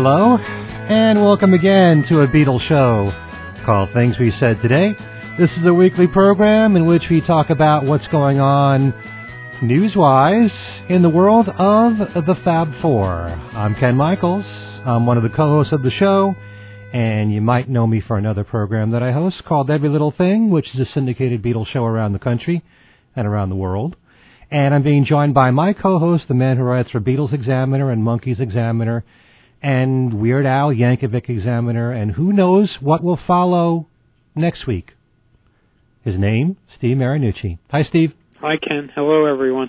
Hello, and welcome again to a Beatles show called Things We Said Today. This is a weekly program in which we talk about what's going on news-wise in the world of the Fab Four. I'm Ken Michaels. I'm one of the co-hosts of the show, and you might know me for another program that I host called Every Little Thing, which is a syndicated Beatles show around the country and around the world. And I'm being joined by my co-host, the man who writes for Beatles Examiner and Monkees Examiner, and Weird Al Yankovic Examiner, and who knows what will follow next week. His name, Steve Marinucci. Hi, Steve. Hi, Ken. Hello, everyone.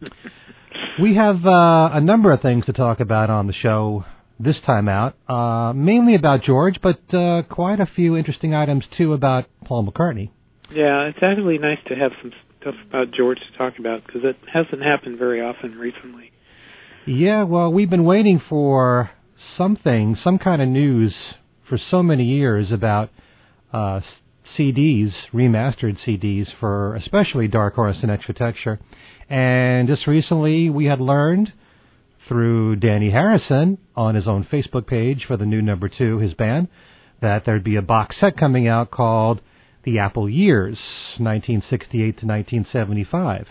we have uh, a number of things to talk about on the show this time out, uh, mainly about George, but uh, quite a few interesting items too about Paul McCartney. Yeah, it's actually nice to have some stuff about George to talk about because it hasn't happened very often recently. Yeah, well, we've been waiting for something, some kind of news for so many years about uh, CDs, remastered CDs for especially Dark Horse and Extra Texture. And just recently we had learned through Dhani Harrison on his own Facebook page for the new number two, his band, that there'd be a box set coming out called The Apple Years, 1968 to 1975.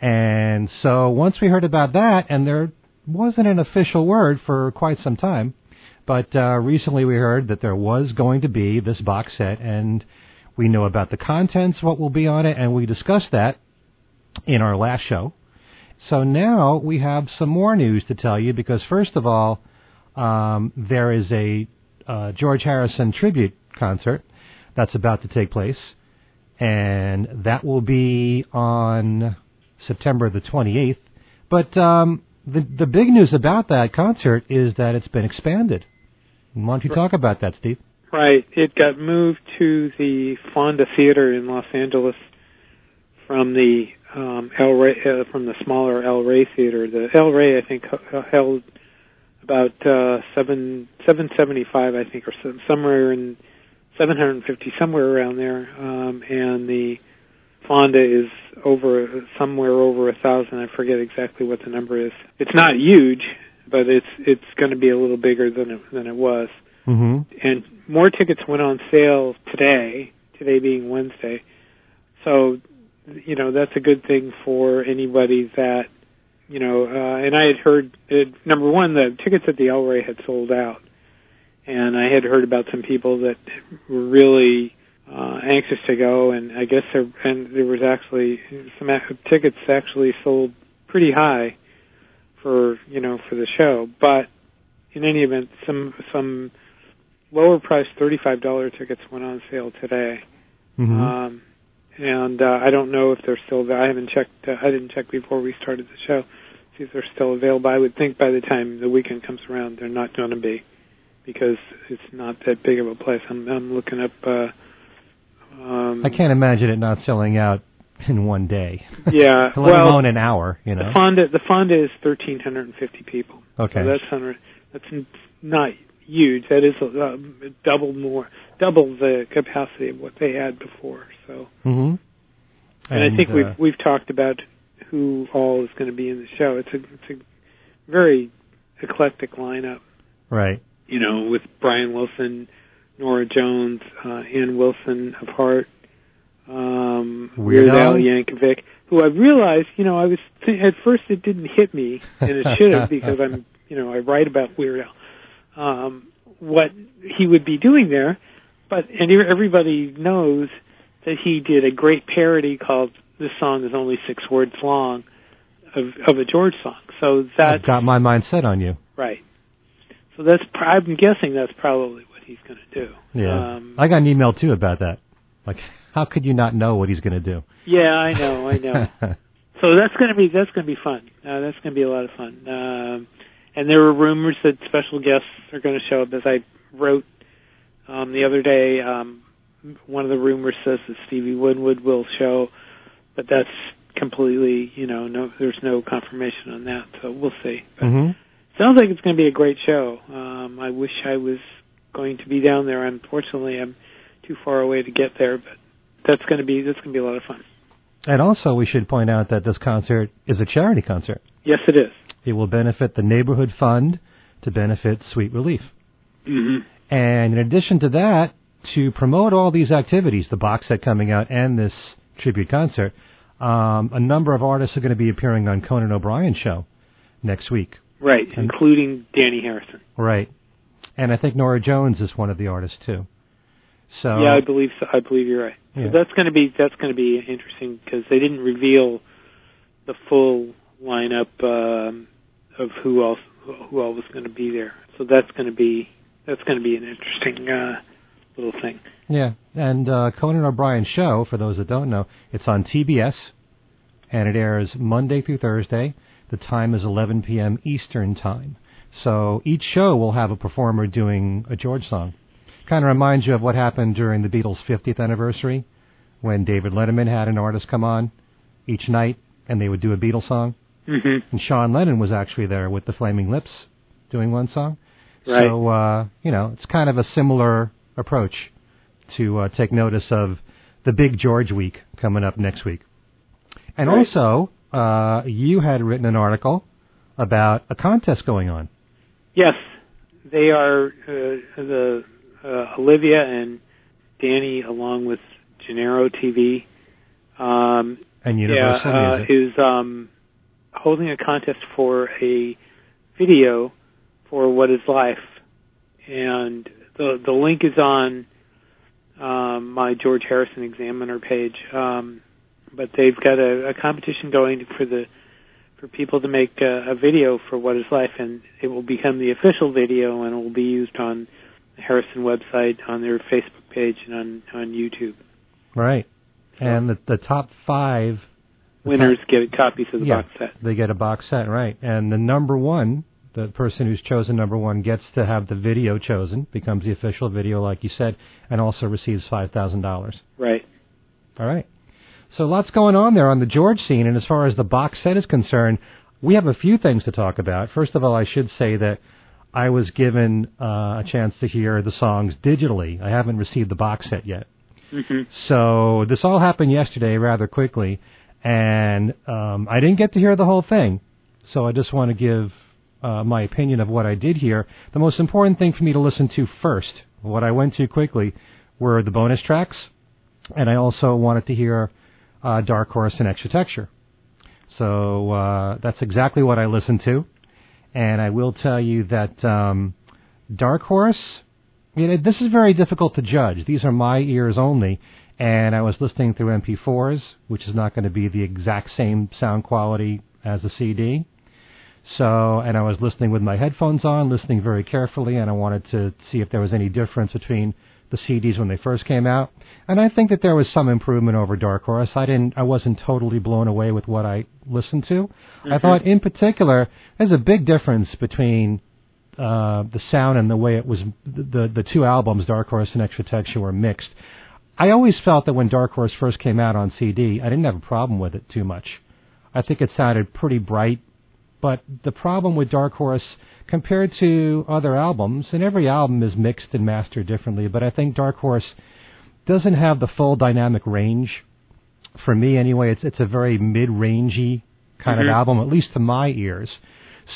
And so once we heard about that, and there wasn't an official word for quite some time, but uh, recently we heard that there was going to be this box set, and we know about the contents, what will be on it, and we discussed that in our last show. So now we have some more news to tell you because, first of all, um, there is a uh, George Harrison tribute concert that's about to take place, and that will be on September the 28th. But um, the the big news about that concert is that it's been expanded. Why don't you talk about that, Steve? Right. It got moved to the Fonda Theater in Los Angeles from the um, El Rey, uh, from the smaller El Rey Theater. The El Rey, I think, held about uh, seven seven seventy five, I think, or some, somewhere in seven hundred and fifty, somewhere around there. Um, and the Fonda is over somewhere over a thousand. I forget exactly what the number is. It's not huge, but it's it's going to be a little bigger than it, than it was. Mm-hmm. And more tickets went on sale today. Today being Wednesday, so you know that's a good thing for anybody that you know. Uh, and I had heard it, number one, the tickets at the El Rey had sold out, and I had heard about some people that were really uh, anxious to go, and I guess there and there was actually some tickets actually sold pretty high for you know for the show. But in any event, some some lower priced thirty five dollar tickets went on sale today. Mm-hmm. Um, and uh, I don't know if they're still. I haven't checked. Uh, I didn't check before we started the show. See if they're still available. I would think by the time the weekend comes around, they're not going to be, because it's not that big of a place. I'm, I'm looking up. Uh, um, I can't imagine it not selling out in one day. Yeah, let well, alone an hour. You know, the Fonda the Fonda is thirteen hundred and fifty people. Okay, so that's hundred. That's not huge. That is uh, double more, double the capacity of what they had before. So, mm-hmm. and, and, I think uh, we've we've talked about who all is going to be in the show. It's a it's a very eclectic lineup. Right. You know, with Brian Wilson, Norah Jones, uh, Ann Wilson of Heart, um, Weird Al Yankovic, who I realized, you know, I was th- at first it didn't hit me, and it should have because I'm, you know, I write about Weird Al, um, what he would be doing there, but and everybody knows that he did a great parody called "This Song Is Only Six Words Long" of of a George song. So that's I've got my mind set on you. right. So that's I'm guessing that's probably he's going to do. Yeah. Um, I got an email too about that. Like, how could you not know what he's going to do? Yeah, I know, I know. so that's going to be that's going to be fun. Uh, that's going to be a lot of fun. Um, and there were rumors that special guests are going to show up. As I wrote um, the other day, um, one of the rumors says that Stevie Winwood will show, but that's completely, you know, no, there's no confirmation on that. So we'll see. But mm-hmm. sounds like it's going to be a great show. Um, I wish I was going to be down there. Unfortunately, I'm too far away to get there, but that's going to be that's going to be a lot of fun. And also, we should point out that this concert is a charity concert. Yes, it is. It will benefit the Neighborhood Fund to benefit Sweet Relief. Mm-hmm. And in addition to that, to promote all these activities, the box set coming out and this tribute concert, um, a number of artists are going to be appearing on Conan O'Brien's show next week. Right, including Dhani Harrison. Right. And I think Norah Jones is one of the artists too. So yeah, I believe so. I believe you're right. Yeah. So that's going to be that's going to be interesting because they didn't reveal the full lineup um, of who else who all was going to be there. So that's going to be that's going to be an interesting uh, little thing. Yeah, and uh, Conan O'Brien's show, for those that don't know, it's on TBS, and it airs Monday through Thursday. The time is 11 p.m. Eastern Time. So each show will have a performer doing a George song. Kind of reminds you of what happened during the Beatles' 50th anniversary, when David Letterman had an artist come on each night, and they would do a Beatles song. Mm-hmm. And Sean Lennon was actually there with the Flaming Lips, doing one song. Right. So uh, you know, it's kind of a similar approach to uh, take notice of the big George week coming up next week. And Right. also, uh, you had written an article about a contest going on. Yes, they are uh, the uh, Olivia and Dhani, along with Genero TV. Um, And Universal yeah, uh, is um, holding a contest for a video for What Is Life, and the the link is on um, my George Harrison Examiner page. Um, but they've got a, a competition going for the for people to make a, a video for What Is Life, and it will become the official video, and it will be used on the Harrison website, on their Facebook page, and on on YouTube. Right. And the, the top five Winners get copies of the Yeah. box set. they get a box set, right? And the number one, the person who's chosen number one, gets to have the video chosen, becomes the official video, like you said, and also receives five thousand dollars. Right. All right. So lots going on there on the George scene, and as far as the box set is concerned, we have a few things to talk about. First of all, I should say that I was given uh, a chance to hear the songs digitally. I haven't received the box set yet. hmm So this all happened yesterday rather quickly, and um, I didn't get to hear the whole thing. So I just want to give uh, my opinion of what I did hear. The most important thing for me to listen to first, what I went to quickly, were the bonus tracks, and I also wanted to hear uh, Dark Horse and Extra Texture. So uh, that's exactly what I listened to, and I will tell you that um, Dark Horse. You know, this is very difficult to judge. These are my ears only, and I was listening through MP4s, which is not going to be the exact same sound quality as a CD. So, and I was listening with my headphones on, listening very carefully, and I wanted to see if there was any difference between the CDs when they first came out. And I think that there was some improvement over Dark Horse. I didn't, I wasn't totally blown away with what I listened to. I thought, in particular, there's a big difference between uh, the sound and the way it was the the two albums, Dark Horse and Extra Texture, were mixed. I always felt that when Dark Horse first came out on CD, I didn't have a problem with it too much. I think it sounded pretty bright, but the problem with Dark Horse compared to other albums, and every album is mixed and mastered differently, but I think Dark Horse doesn't have the full dynamic range. For me, anyway, it's it's a very mid-rangey kind Mhm. of album, at least to my ears.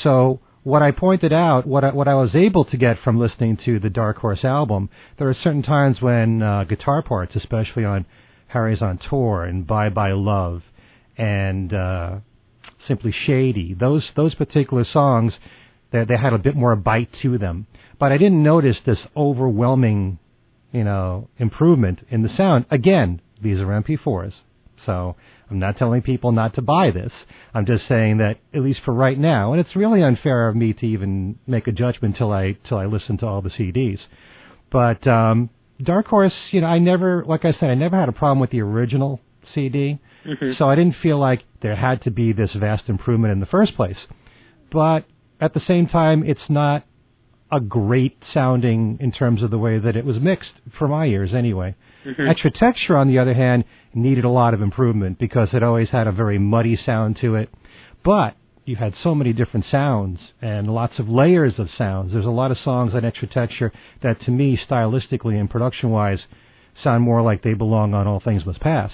So what I pointed out, what I, what I was able to get from listening to the Dark Horse album, there are certain times when uh, guitar parts, especially on Hari's on Tour and Bye Bye Love and uh, Simply Shady, those those particular songs, they, they had a bit more bite to them. But I didn't notice this overwhelming, you know, improvement in the sound. Again, these are MP4s, so I'm not telling people not to buy this. I'm just saying that at least for right now, and it's really unfair of me to even make a judgment till I till I listen to all the CDs. But um, Dark Horse, you know, I never, like I said, I never had a problem with the original CD, hmm so I didn't feel like there had to be this vast improvement in the first place. But at the same time, it's not a great sounding in terms of the way that it was mixed for my ears anyway. hmm Extra Texture, on the other hand, needed a lot of improvement because it always had a very muddy sound to it. But you had so many different sounds and lots of layers of sounds. There's a lot of songs on Extra Texture that, to me, stylistically and production wise, sound more like they belong on All Things Must Pass.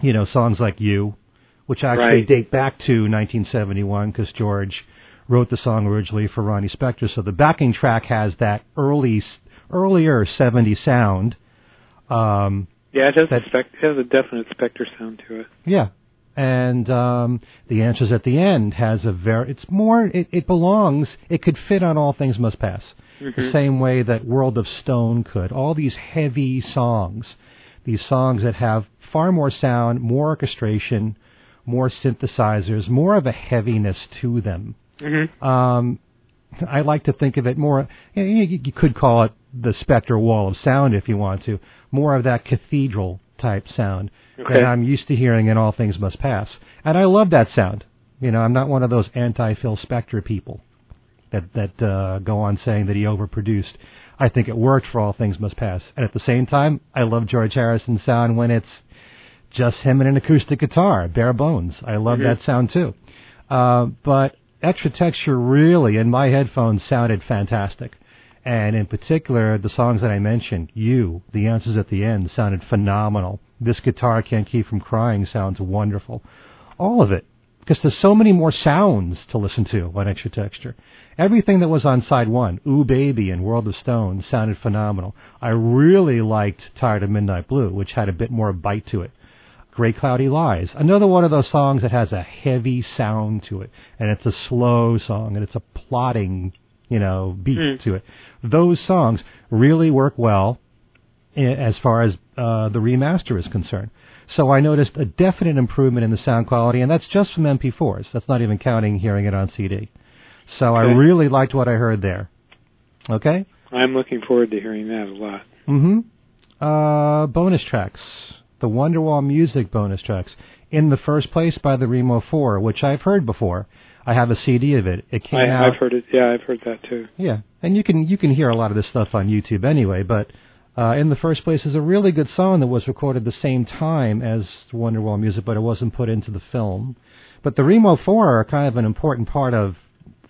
You know, songs like You, which actually Right. date back to 1971 because George wrote the song originally for Ronnie Spector. So the backing track has that early, earlier 70s sound. Um, Yeah, it has, That- a spec- it has a definite Spector sound to it. yeah. And um, the answers at the end has a very. It's more. It, it belongs. It could fit on All Things Must Pass, the Mhm. same way that World of Stone could. All these heavy songs, these songs that have far more sound, more orchestration, more synthesizers, more of a heaviness to them. Mhm. Um, I like to think of it more. You, know, you, could call it the Spector Wall of Sound if you want to. More of that cathedral type sound Okay. that I'm used to hearing in All Things Must Pass, and I love that sound. You know, I'm not one of those anti-Phil Spector people that that uh, go on saying that he overproduced. I think it worked for All Things Must Pass, and at the same time, I love George Harrison's sound when it's just him and an acoustic guitar, bare bones. I love Mhm. that sound too. Uh, but extra texture really in my headphones sounded fantastic. And in particular, the songs that I mentioned, You, the answers at the end sounded phenomenal. This guitar can't keep from crying sounds wonderful. All of it. Because there's so many more sounds to listen to on extra texture. Everything that was on side one, Ooh Baby and World of Stone, sounded phenomenal. I really liked Tired of Midnight Blue, which had a bit more bite to it. Gray Cloudy Lies. Another one of those songs that has a heavy sound to it, and it's a slow song, and it's a plotting, you know, beat Mm. to it. Those songs really work well as far as uh, the remaster is concerned. So I noticed a definite improvement in the sound quality, and that's just from MP4s. That's not even counting hearing it on CD. So I really liked what I heard there. Okay? I'm looking forward to hearing that a lot. Mm-hmm. Uh, bonus tracks. The Wonderwall music bonus tracks. In the first place by the Remo 4, which I've heard before. I have a CD of it. It came I, out. I've heard it. Yeah, I've heard that too. Yeah, and you can you can hear a lot of this stuff on YouTube anyway. But uh, in the first place is a really good song that was recorded the same time as Wonderwall music, but it wasn't put into the film. But the Remo Four are kind of an important part of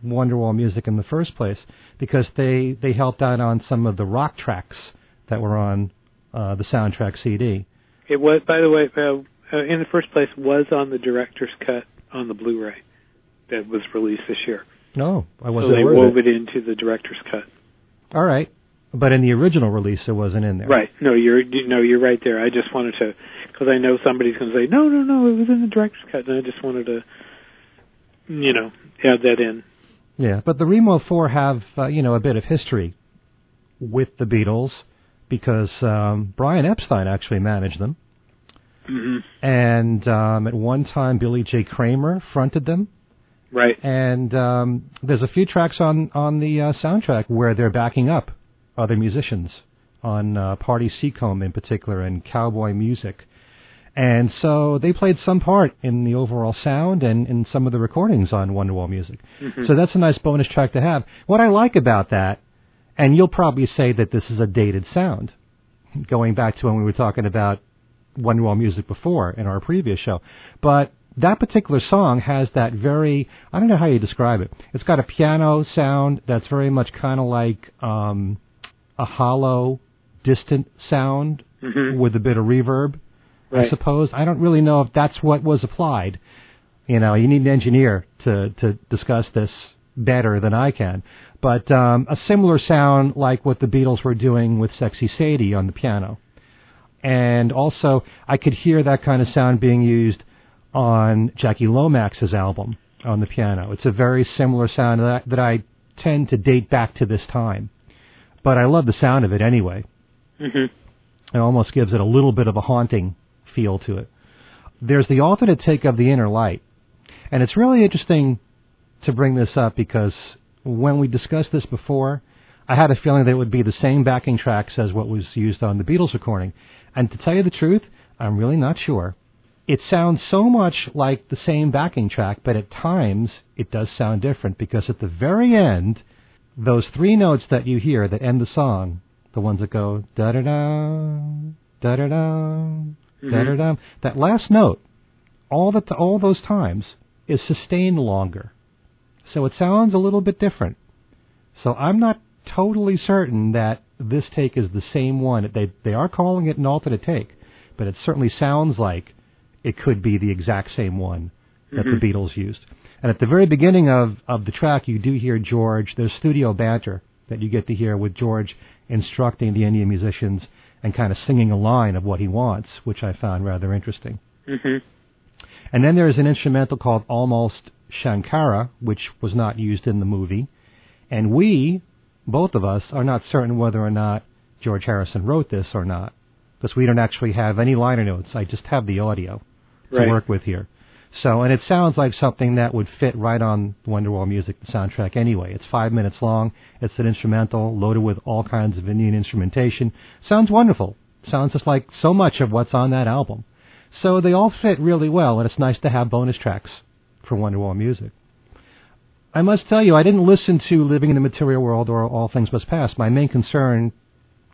Wonderwall music in the first place because they they helped out on some of the rock tracks that were on uh, the soundtrack CD. It was, by the way, uh, uh, in the first place, was on the director's cut on the Blu-ray that was released this year. No, I wasn't they aware of wove it. it into the director's cut. All right, but in the original release, it wasn't in there. Right. No, you're you- no, you're right there. I just wanted to, because I know somebody's going to say, no, no, no, it was in the director's cut, and I just wanted to, you know, add that in. Yeah, but the Remo Four have uh, you know a bit of history with the Beatles because um, Brian Epstein actually managed them, hmm and um, at one time Billy J. Kramer fronted them, Right. and um, there's a few tracks on on the uh, soundtrack where they're backing up other musicians on uh, Party Seacombe in particular and cowboy music. And so they played some part in the overall sound and in some of the recordings on Wonderwall music. Mhm. So that's a nice bonus track to have. What I like about that, and you'll probably say that this is a dated sound, going back to when we were talking about Wonderwall music before in our previous show, but that particular song has that very, I don't know how you describe it. It's got a piano sound that's very much kind of like um, a hollow, distant sound Mhm. with a bit of reverb. I suppose. I don't really know if that's what was applied. You know, you need an engineer to to discuss this better than I can. But um, a similar sound like what the Beatles were doing with "Sexy Sadie" on the piano, and also I could hear that kind of sound being used on Jackie Lomax's album on the piano. It's a very similar sound that, that I tend to date back to this time, but I love the sound of it anyway. Mhm. It almost gives it a little bit of a haunting feel to it. There's the alternate take of the inner light. And it's really interesting to bring this up because when we discussed this before, I had a feeling that it would be the same backing tracks as what was used on the Beatles recording. And to tell you the truth, I'm really not sure. It sounds so much like the same backing track, but at times it does sound different because at the very end, those three notes that you hear that end the song, the ones that go da da da, da da da, da da da, that last note, all that all those times is sustained longer, so it sounds a little bit different. So I'm not totally certain that this take is the same one. They they are calling it an alternate take, but it certainly sounds like it could be the exact same one that Mhm. the Beatles used. And at the very beginning of, of the track, you do hear George, there's studio banter that you get to hear with George instructing the Indian musicians and kind of singing a line of what he wants, which I found rather interesting. Mhm. And then there's an instrumental called Almost Shankara, which was not used in the movie. And we, both of us, are not certain whether or not George Harrison wrote this or not, because we don't actually have any liner notes. I just have the audio to work with here. So, and it sounds like something that would fit right on Wonderwall Music soundtrack anyway. It's five minutes long. It's an instrumental loaded with all kinds of Indian instrumentation. Sounds wonderful. Sounds just like so much of what's on that album. So they all fit really well, and it's nice to have bonus tracks for Wonderwall Music. I must tell you, I didn't listen to Living in the Material World or All Things Must Pass. My main concern,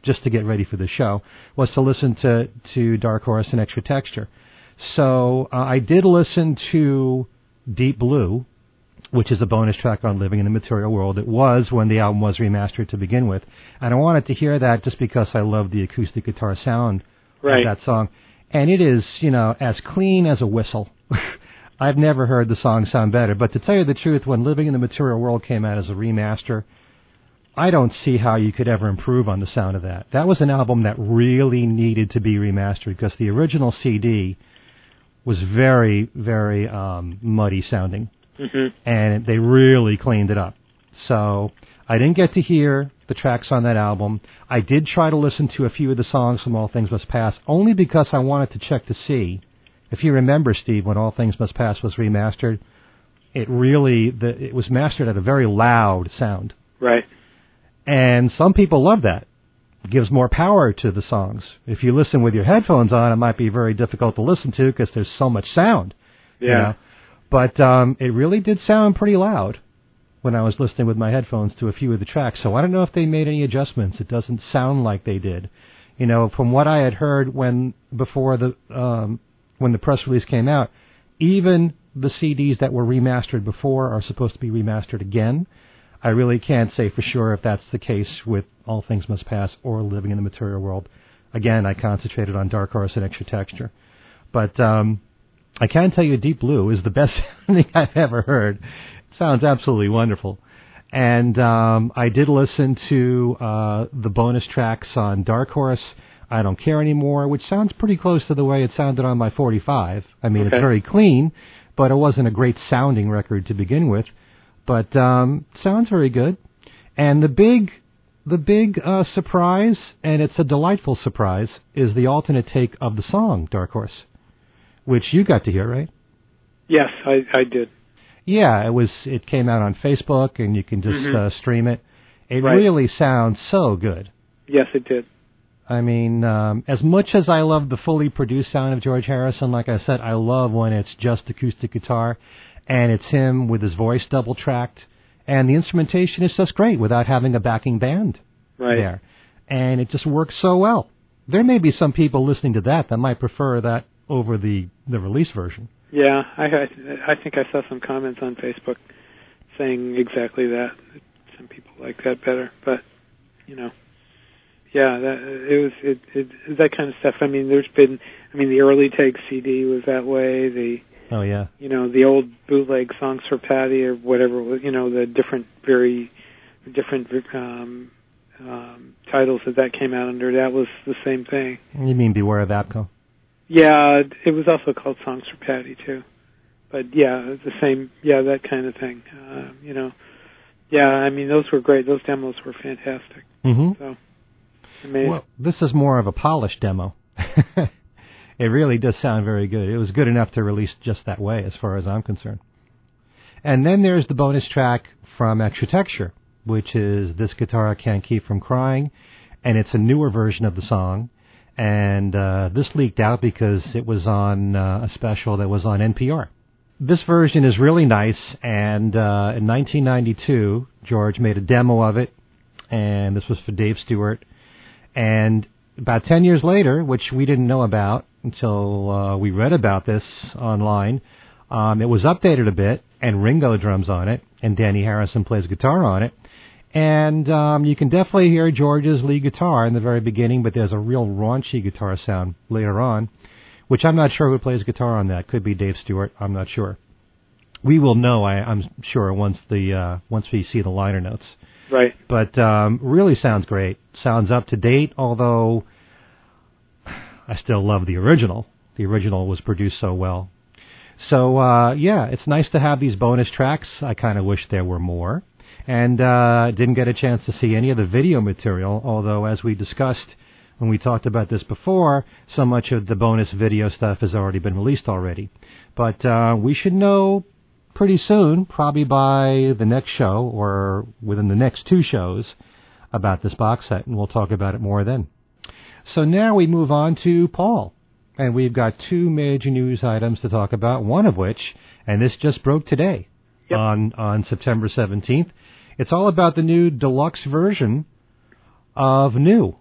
just to get ready for the show, was to listen to, to Dark Horse and Extra Texture. So uh, I did listen to Deep Blue, which is a bonus track on Living in the Material World. It was when the album was remastered to begin with. And I wanted to hear that just because I love the acoustic guitar sound Right. of that song. And it is, you know, as clean as a whistle. I've never heard the song sound better. But to tell you the truth, when Living in the Material World came out as a remaster, I don't see how you could ever improve on the sound of that. That was an album that really needed to be remastered because the original CD was very, very um, muddy sounding Mhm. and they really cleaned it up. So I didn't get to hear the tracks on that album. I did try to listen to a few of the songs from All Things Must Pass, only because I wanted to check to see. If you remember, Steve, when All Things Must Pass was remastered, it really the, it was mastered at a very loud sound, Right. and some people love that. Gives more power to the songs. If you listen with your headphones on, it might be very difficult to listen to because there's so much sound. Yeah. you know? But um, it really did sound pretty loud when I was listening with my headphones to a few of the tracks. So I don't know if they made any adjustments. It doesn't sound like they did. You know, from what I had heard when before the um, when the press release came out, even the CDs that were remastered before are supposed to be remastered again. I really can't say for sure if that's the case with All Things Must Pass or Living in the Material World. Again, I concentrated on Dark Horse and Extra Texture. But um, I can tell you Deep Blue is the best thing I've ever heard. It sounds absolutely wonderful. And um, I did listen to uh, the bonus tracks on Dark Horse, I Don't Care Anymore, which sounds pretty close to the way it sounded on my 45. I mean, Okay. it's very clean, but it wasn't a great sounding record to begin with. But um, sounds very good. And the big, the big uh, surprise, and it's a delightful surprise, is the alternate take of the song Dark Horse, which you got to hear, right? Yes, I I did. Yeah, it was. It came out on Facebook, and you can just Mhm. uh, stream it. It Right. really sounds so good. Yes, it did. I mean, um, as much as I love the fully produced sound of George Harrison, like I said, I love when it's just acoustic guitar, and it's him with his voice double tracked, and the instrumentation is just great without having a backing band Right. there, and it just works so well. There may be some people listening to that that might prefer that over the the release version. Yeah, I I I think I saw some comments on Facebook saying exactly that. Some people like that better, but you know, yeah, that it was it, it that kind of stuff. I mean, there's been, I mean, the early take CD was that way. The Oh yeah, you know the old bootleg songs for Patti or whatever was. You know the different very different um, um, titles that that came out under. That was the same thing. you mean Beware of ABKCO? Yeah, it was also called Songs for Patti too. But yeah, the same. Yeah, that kind of thing. Uh, you know, yeah. I mean, those were great. Those demos were fantastic. Mm-hmm. So, amazing. Well, this is more of a polished demo. it really does sound very good. It was good enough to release just that way, as far as I'm concerned. And then there's the bonus track from Extra Texture, which is This Guitar I Can't Keep From Crying, and it's a newer version of the song. And uh, this leaked out because it was on uh, a special that was on NPR. This version is really nice, and uh, in 1992, George made a demo of it, and this was for Dave Stewart. And about 10 years later, which we didn't know about until uh, we read about this online, um, it was updated a bit, and Ringo drums on it, and Dhani Harrison plays guitar on it. And um, you can definitely hear George's lead guitar in the very beginning, but there's a real raunchy guitar sound later on, which I'm not sure who plays guitar on that. Could be Dave Stewart. I'm not sure. we will know. I, I'm sure once the uh, once we see the liner notes. Right. But um, really sounds great. Sounds up to date. Although I still love the original. The original was produced so well. So uh, yeah, it's nice to have these bonus tracks. I kind of wish there were more, and uh, didn't get a chance to see any of the video material. Although, as we discussed when we talked about this before, so much of the bonus video stuff has already been released already. But uh, we should know pretty soon, probably by the next show or within the next two shows, about this box set, and we'll talk about it more then. So now we move on to Paul. And we've got two major news items to talk about, one of which, and this just broke today Yep. on, on September 17th, it's all about the new deluxe version of New.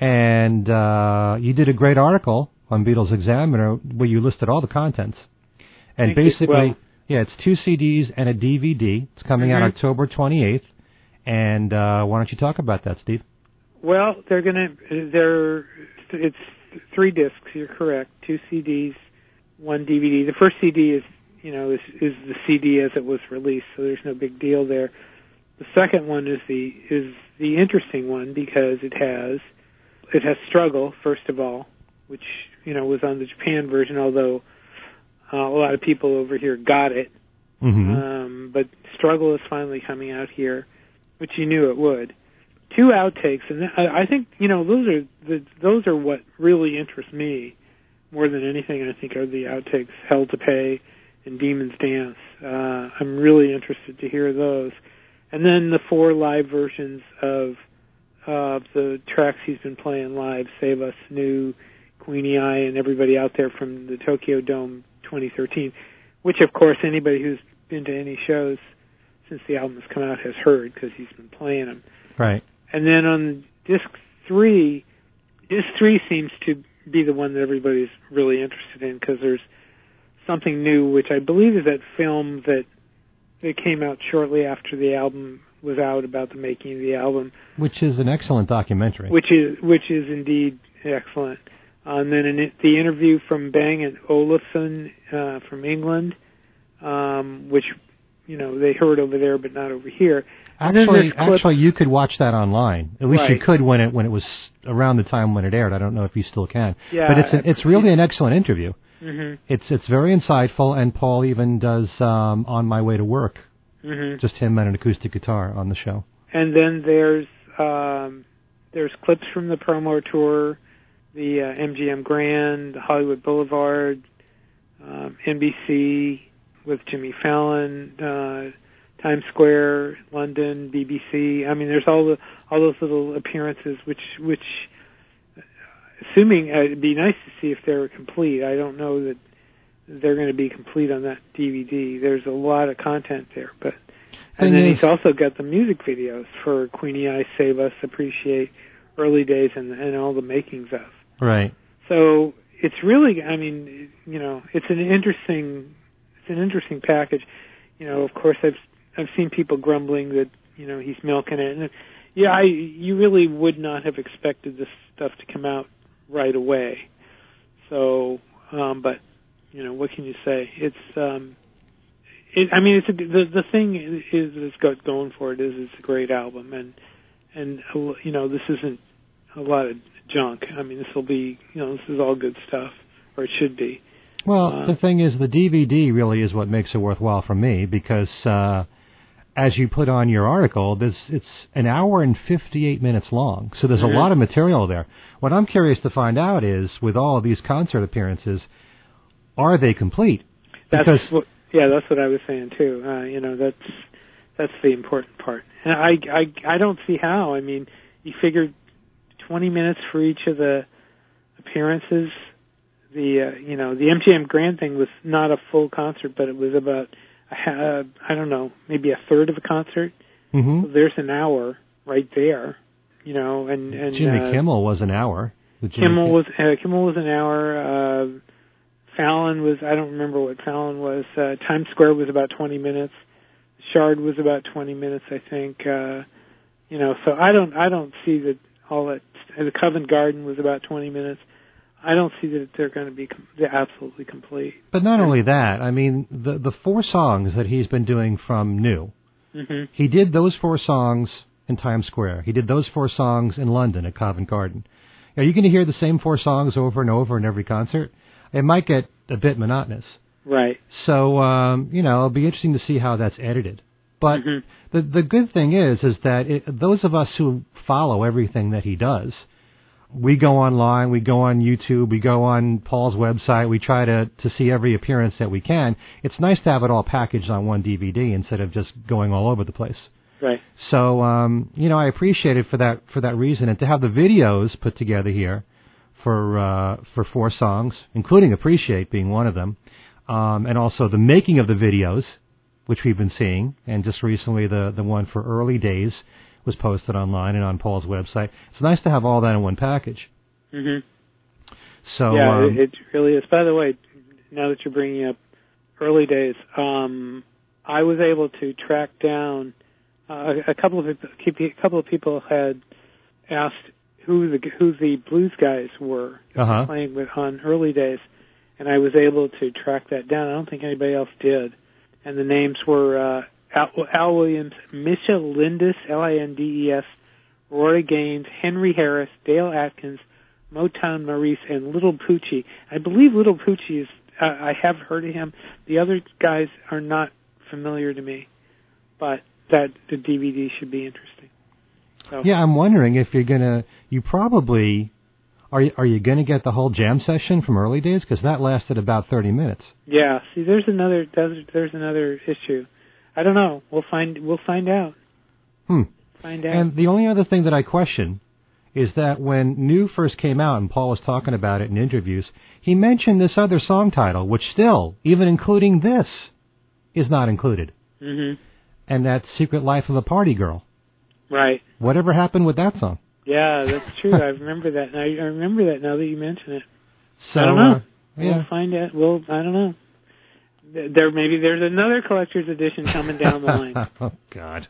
And uh, you did a great article on Beatles Examiner where you listed all the contents. And Thank basically, Well- yeah, it's two CDs and a DVD. It's coming out Mhm. October 28th. And uh, why don't you talk about that, Steve? Well, they're gonna they're it's three discs. You're correct. Two CDs, one DVD. The first CD is you know is is the CD as it was released, so there's no big deal there. The second one is the is the interesting one because it has it has struggle first of all, which you know was on the Japan version, although uh, a lot of people over here got it. Mm-hmm. Um, but Struggle is finally coming out here, which you knew it would. Two outtakes, and I think you know those are the those are what really interest me more than anything. I think are the outtakes, Hell to Pay and Demons Dance. Uh, I'm really interested to hear those, and then the four live versions of of the tracks he's been playing live, Save Us, New, Queenie Eye, and everybody out there from the Tokyo Dome 2013 which of course anybody who's been to any shows since the album has come out has heard because he's been playing them. Right. And then on disc three, disc three seems to be the one that everybody's really interested in because there's something new, which I believe is that film that that came out shortly after the album was out about the making of the album, Which is an excellent documentary. which is which is indeed excellent. And then in the interview from Bang and Olufsen uh, from England, um, which you know they heard over there but not over here. Actually, actually, you could watch that online. At least you could when it when it was around the time when it aired. I don't know if you still can. Yeah, but it's a, it's really an excellent interview. Mm-hmm. It's it's very insightful, and Paul even does um, on my way to work. hmm Just him and an acoustic guitar on the show. And then there's um, there's clips from the promo tour, the uh, MGM Grand, the Hollywood Boulevard, um, NBC with Jimmy Fallon, uh, Times Square, London, BBC. I mean, there's all the all those little appearances, which which, assuming uh, it'd be nice to see if they were complete. I don't know that they're going to be complete on that DVD. There's a lot of content there, but and then he's also got the music videos for Queenie Eye, Save Us, Appreciate, Early Days, and and all the makings of. Right. So it's really, I mean, you know, it's an interesting, it's an interesting package. You know, of course, I've I've seen people grumbling that you know he's milking it, and yeah, I you really would not have expected this stuff to come out right away. So, um, but you know, what can you say? It's um, it, I mean, it's a, the the thing is it's got going for it is it's a great album, and and you know, this isn't a lot of junk. I mean, this will be, you know, this is all good stuff, or it should be. Well, Uh, the thing is, the DVD really is what makes it worthwhile for me because, uh, as you put on your article, this it's an hour and 58 minutes long. So there's a lot of material there. What I'm curious to find out is, with all of these concert appearances, are they complete? That's Because- what, yeah, that's what I was saying too. Uh, you know, that's that's the important part. And I I I don't see how. I mean, you figured 20 minutes for each of the appearances. The uh, you know the MGM Grand thing was not a full concert, but it was about a uh, I don't know maybe a third of a concert. hmm There's an hour right there, you know, and and Jimmy uh, Kimmel was an hour. Jimmy Kimmel Kim- was uh, Kimmel was an hour. Uh, Fallon was I don't remember what Fallon was. Uh, Times Square was about 20 minutes. Shard was about 20 minutes, I think. Uh, you know, so I don't I don't see that all that. The Covent Garden was about 20 minutes. I don't see that they're going to be com- they're absolutely complete. But not only that, I mean, the the four songs that he's been doing from New, hmm he did those four songs in Times Square. He did those four songs in London at Covent Garden. Are you going to hear the same four songs over and over in every concert? It might get a bit monotonous. Right. So, um, you know, it'll be interesting to see how that's edited. But Mhm. the the good thing is, is that it, those of us who follow everything that he does, we go online, we go on YouTube, we go on Paul's website, we try to to see every appearance that we can. It's nice to have it all packaged on one DVD instead of just going all over the place. Right. So, um, you know, I appreciate it for that for that reason, and to have the videos put together here for uh, for four songs, including "Appreciate" being one of them, um, and also the making of the videos, which we've been seeing, and just recently the the one for "Early Days" was posted online and on Paul's website. It's nice to have all that in one package. hmm So, yeah, um, it, it really is. By the way, now that you're bringing up early days, um, I was able to track down uh, a couple of a couple of people had asked who the who the blues guys were were Uh-huh. playing with on early days, and I was able to track that down. I don't think anybody else did, and the names were uh, Al, Al Williams, Misha Lindes, L-I-N-D-E-S, Roy Gaines, Henry Harris, Dale Atkins, Motown Maurice, and Little Poochie. I believe Little Poochie is. Uh, I have heard of him. The other guys are not familiar to me, but that the DVD should be interesting. So, yeah, I'm wondering if you're gonna. You probably are. You, are you gonna get the whole jam session from early days? Because that lasted about 30 minutes. Yeah. See, there's another there's, there's another issue. I don't know. We'll find we'll find out. Hmm. Find out. And the only other thing that I question is that when New first came out and Paul was talking about it in interviews, he mentioned this other song title, which still, even including this, is not included. Mm-hmm. And that's Secret Life of a Party Girl. Right. Whatever happened with that song? Yeah, that's true. I remember that. I, I remember that now that you mention it. So, I don't know. uh, We'll find out. Well, I don't know. Th- There maybe there's another collector's edition coming down the line. oh God.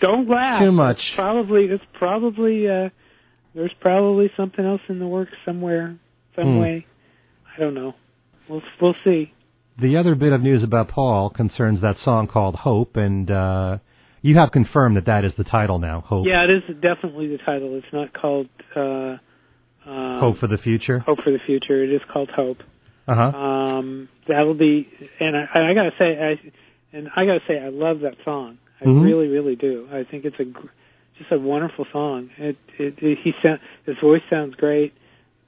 Don't laugh. Too much. It's probably it's probably uh there's probably something else in the works somewhere, some Hmm. way. I don't know. We'll we'll see. The other bit of news about Paul concerns that song called Hope, and uh, you have confirmed that that is the title now. Hope. Yeah, it is definitely the title. It's not called uh um, Hope for the future. Hope for the Future. It is called Hope. Uh huh. Um, that'll be, and I, I gotta say, I, and I gotta say, I love that song. I Mhm. really, really do. I think it's a, gr- just a wonderful song. It, it, it he sound, his voice sounds great.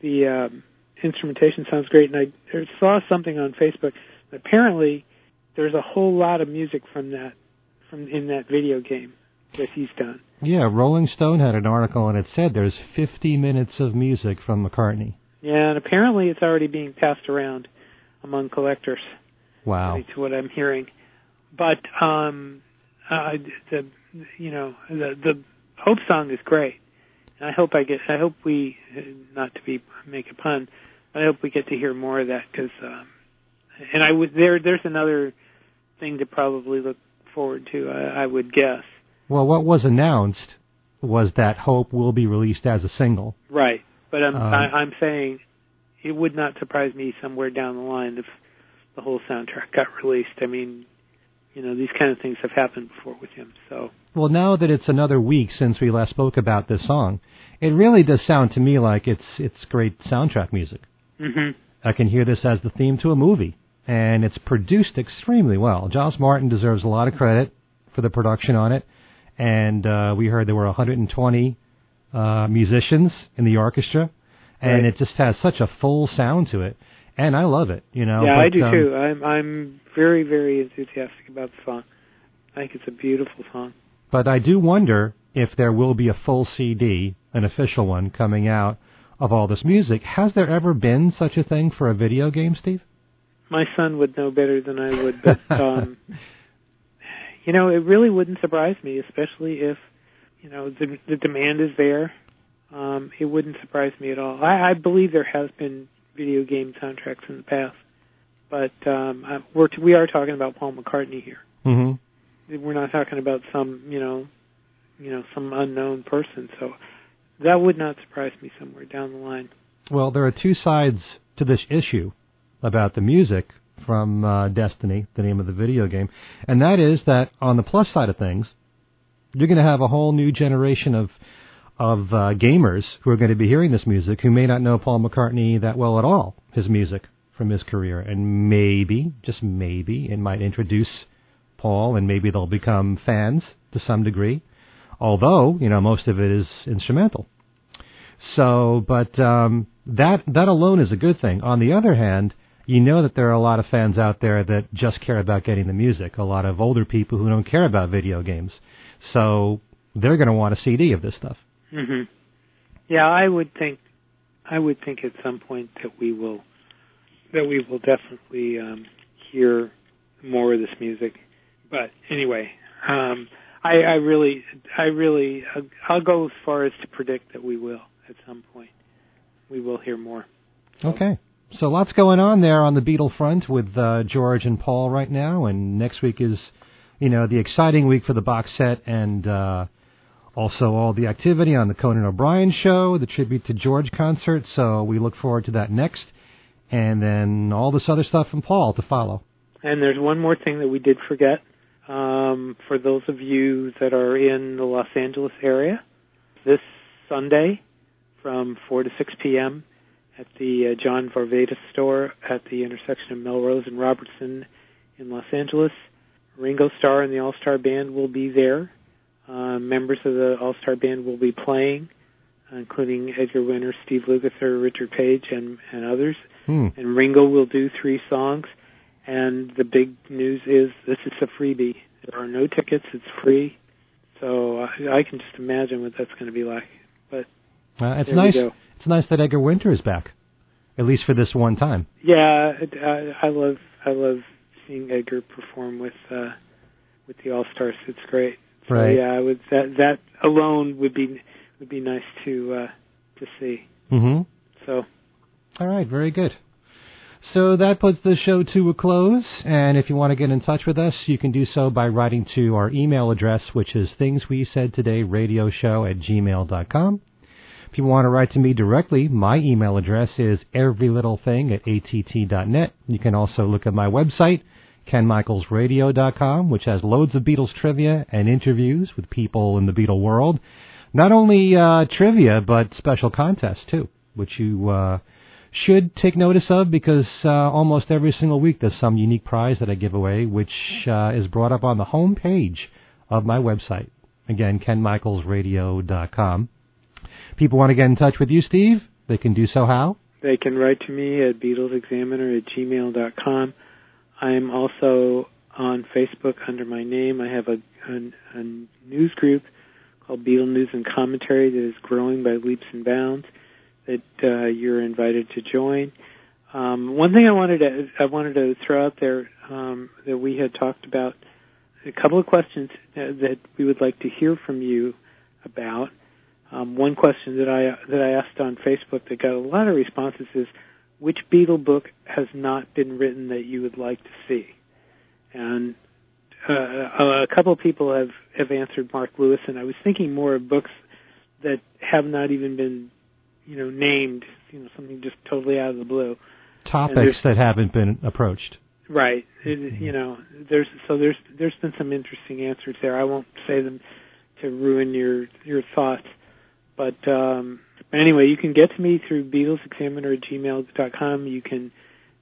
The um, instrumentation sounds great. And I I saw something on Facebook. Apparently, there's a whole lot of music from that, from in that video game that he's done. Yeah, Rolling Stone had an article and it said there's 50 minutes of music from McCartney. Yeah, and apparently it's already being passed around among collectors. Wow. to what I'm hearing. But um, uh, the you know the the Hope song is great. And I hope I get. I hope we not to be make a pun. But I hope we get to hear more of that because. Um, and I would there. There's another thing to probably look forward to. I, I would guess. Well, what was announced was that Hope will be released as a single. Right. But I'm Um, I, I'm saying it would not surprise me somewhere down the line if the whole soundtrack got released. I mean, you know, these kind of things have happened before with him. So Well, now that it's another week since we last spoke about this song, it really does sound to me like it's it's great soundtrack music. hmm I can hear this as the theme to a movie, and it's produced extremely well. Giles Martin deserves a lot of credit for the production on it, and uh, we heard there were 120 uh, musicians in the orchestra, and Right. it just has such a full sound to it, and I love it. You know, yeah, I do um, too. I'm I'm very very enthusiastic about the song. I think it's a beautiful song. But I do wonder if there will be a full CD, an official one, coming out of all this music. Has there ever been such a thing for a video game, Steve? My son would know better than I would, but um you know, it really wouldn't surprise me, especially if you know the the demand is there. Um, it wouldn't surprise me at all. I, I believe there has been video game soundtracks in the past, but um, I, we're we are talking about Paul McCartney here. mm-hmm. We're not talking about some you know, you know, some unknown person. So that would not surprise me somewhere down the line. Well, there are two sides to this issue about the music from uh, Destiny, the name of the video game, and that is that on the plus side of things, you're going to have a whole new generation of of uh, gamers who are going to be hearing this music who may not know Paul McCartney that well at all, his music from his career, and maybe, just maybe, it might introduce Paul, and maybe they'll become fans to some degree. Although, you know, most of it is instrumental. So, but um, that that alone is a good thing. On the other hand, you know that there are a lot of fans out there that just care about getting the music. A lot of older people who don't care about video games. So they're going to want a CD of this stuff. hmm Yeah, I would think, I would think at some point that we will, that we will definitely um, hear more of this music. But anyway, um, I, I really, I really, uh, I'll go as far as to predict that we will at some point. We will hear more. Okay. So lots going on there on the Beatle front with uh, George and Paul right now, and next week is, you know, the exciting week for the box set, and uh, also all the activity on the Conan O'Brien show, the tribute to George concert. So we look forward to that next, and then all this other stuff from Paul to follow. And there's one more thing that we did forget. Um, for those of you that are in the Los Angeles area, this Sunday from 4 to 6 p.m. at the uh, John Varvatos store at the intersection of Melrose and Robertson in Los Angeles. Ringo Starr and the All Star Band will be there. Uh, members of the All Star Band will be playing, including Edgar Winter, Steve Lukather, Richard Page, and, and others. Hmm. And Ringo will do three songs. And the big news is this is a freebie. There are no tickets. It's free. So I, I can just imagine what that's going to be like. But Uh, it's there nice. It's nice that Edgar Winter is back, at least for this one time. Yeah, I, I love I love seeing Edgar perform with uh with the All Stars. It's great. So Right. yeah, I would that that alone would be would be nice to uh to see. Mm-hmm. So All right, very good. So that puts the show to a close, and if you want to get in touch with us, you can do so by writing to our email address, which is thingswesaidtodayradioshow at gmail.com. If you want to write to me directly, my email address is everylittlething at att.net. You can also look at my website, kenmichaelsradio.com, which has loads of Beatles trivia and interviews with people in the Beatle world. Not only uh, trivia, but special contests too, which you uh, should take notice of because uh, almost every single week there's some unique prize that I give away, which uh, is brought up on the home page of my website. Again, kenmichaelsradio.com. People want to get in touch with you, Steve? They can do so how? they can write to me at BeatlesExaminer at gmail.com. I'm also on Facebook under my name. I have a, a, a news group called Beatle News and Commentary that is growing by leaps and bounds. That uh, you're invited to join. Um, one thing I wanted to I wanted to throw out there um, that we had talked about a couple of questions that we would like to hear from you about. Um, one question that I that I asked on Facebook that got a lot of responses is, which Beatle book has not been written that you would like to see? And uh, a couple of people have have answered Mark Lewis, and I was thinking more of books that have not even been, you know, named. You know, something just totally out of the blue. Topics that haven't been approached. Right. It, you know, there's so there's there's been some interesting answers there. I won't say them to ruin your your thoughts, but um, but anyway, you can get to me through BeatlesExaminer at gmail.com. You can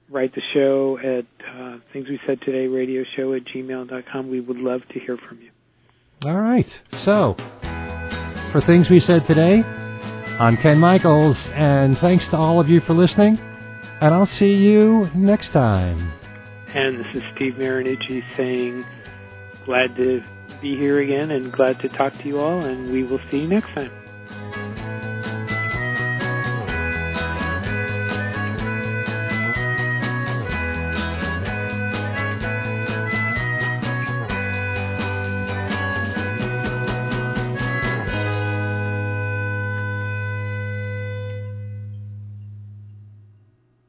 write the show at uh, Things We Said Today Radio Show at gmail.com. We would love to hear from you. All right. So, for things we said today, I'm Ken Michaels, and thanks to all of you for listening, and I'll see you next time. And this is Steve Marinucci saying, glad to be here again and glad to talk to you all, and we will see you next time.